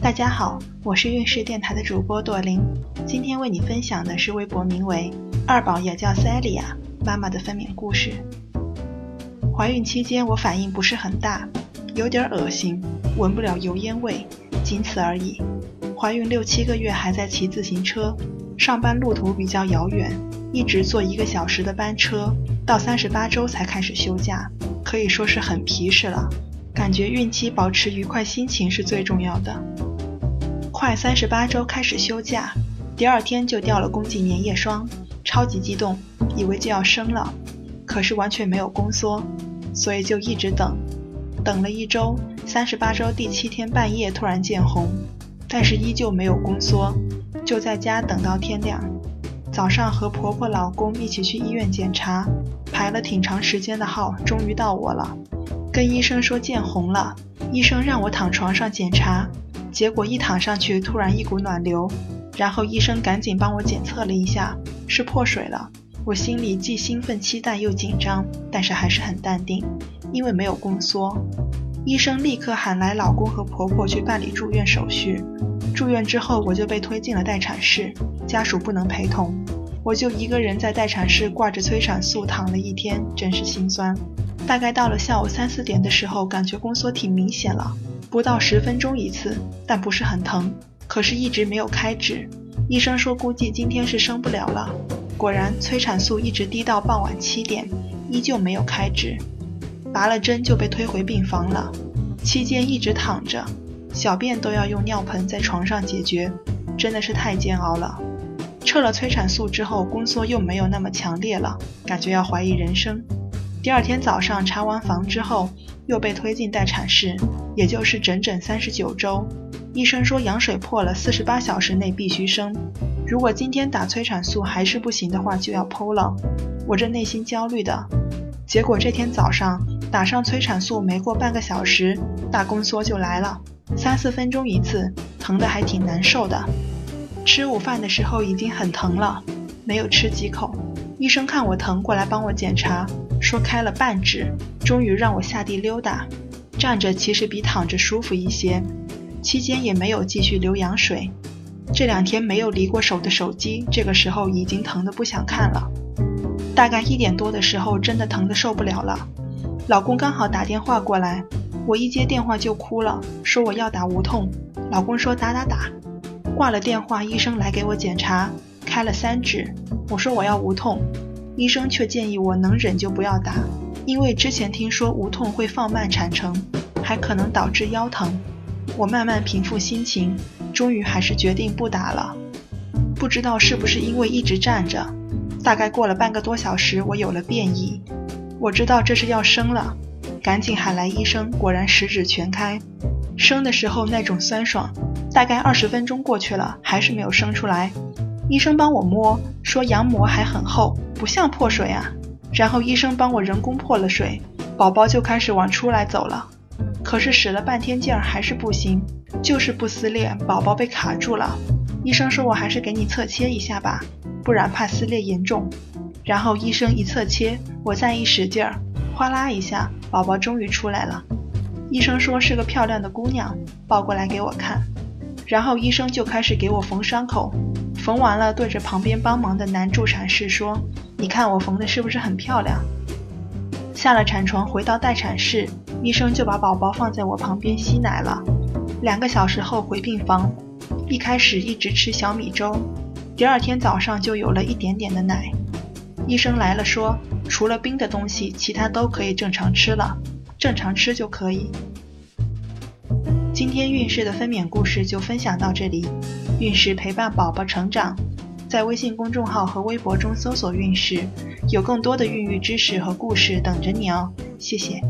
大家好，我是运势电台的主播朵琳，今天为你分享的是微博名为“二宝也叫塞利亚”妈妈的分娩故事。怀孕期间我反应不是很大，有点恶心，闻不了油烟味，仅此而已。怀孕六七个月还在骑自行车，上班路途比较遥远，一直坐一个小时的班车，到三十八周才开始休假，可以说是很皮实了。感觉孕期保持愉快心情是最重要的。快三十八周开始休假，第二天就掉了宫颈粘液霜，超级激动，以为就要生了，可是完全没有宫缩，所以就一直等，等了一周，三十八周第七天半夜突然见红。但是依旧没有宫缩，就在家等到天亮。早上和婆婆、老公一起去医院检查，排了挺长时间的号，终于到我了。跟医生说见红了，医生让我躺床上检查，结果一躺上去突然一股暖流，然后医生赶紧帮我检测了一下，是破水了。我心里既兴奋期待又紧张，但是还是很淡定，因为没有宫缩。医生立刻喊来老公和婆婆去办理住院手续。住院之后，我就被推进了待产室，家属不能陪同，我就一个人在待产室挂着催产素躺了一天，真是心酸。大概到了下午三四点的时候，感觉宫缩挺明显了，不到十分钟一次，但不是很疼，可是一直没有开指。医生说估计今天是生不了了。果然，催产素一直低到傍晚七点，依旧没有开指。拔了针就被推回病房了，期间一直躺着，小便都要用尿盆在床上解决，真的是太煎熬了。撤了催产素之后，宫缩又没有那么强烈了，感觉要怀疑人生。第二天早上查完房之后，又被推进待产室，也就是整整三十九周。医生说羊水破了，四十八小时内必须生。如果今天打催产素还是不行的话，就要剖了。我这内心焦虑的，结果这天早上。打上催产素没过半个小时，大宫缩就来了，三四分钟一次，疼的还挺难受的。吃午饭的时候已经很疼了，没有吃几口。医生看我疼，过来帮我检查，说开了半指，终于让我下地溜达。站着其实比躺着舒服一些，期间也没有继续流羊水。这两天没有离过手的手机，这个时候已经疼得不想看了。大概一点多的时候，真的疼得受不了了。老公刚好打电话过来，我一接电话就哭了，说我要打无痛。老公说打打打。挂了电话，医生来给我检查，开了三指。我说我要无痛，医生却建议我能忍就不要打，因为之前听说无痛会放慢产程，还可能导致腰疼。我慢慢平复心情，终于还是决定不打了。不知道是不是因为一直站着，大概过了半个多小时，我有了变异。我知道这是要生了，赶紧喊来医生。果然十指全开，生的时候那种酸爽。大概二十分钟过去了，还是没有生出来。医生帮我摸，说羊膜还很厚，不像破水啊。然后医生帮我人工破了水，宝宝就开始往出来走了。可是使了半天劲儿还是不行，就是不撕裂，宝宝被卡住了。医生说我还是给你侧切一下吧，不然怕撕裂严重。然后医生一侧切，我再一使劲儿，哗啦一下，宝宝终于出来了。医生说是个漂亮的姑娘，抱过来给我看。然后医生就开始给我缝伤口，缝完了对着旁边帮忙的男助产士说：“你看我缝的是不是很漂亮？”下了产床回到待产室，医生就把宝宝放在我旁边吸奶了。两个小时后回病房，一开始一直吃小米粥，第二天早上就有了一点点的奶。医生来了，说除了冰的东西，其他都可以正常吃了，正常吃就可以。今天运势的分娩故事就分享到这里，运势陪伴宝宝成长，在微信公众号和微博中搜索“运势”，有更多的孕育知识和故事等着你哦，谢谢。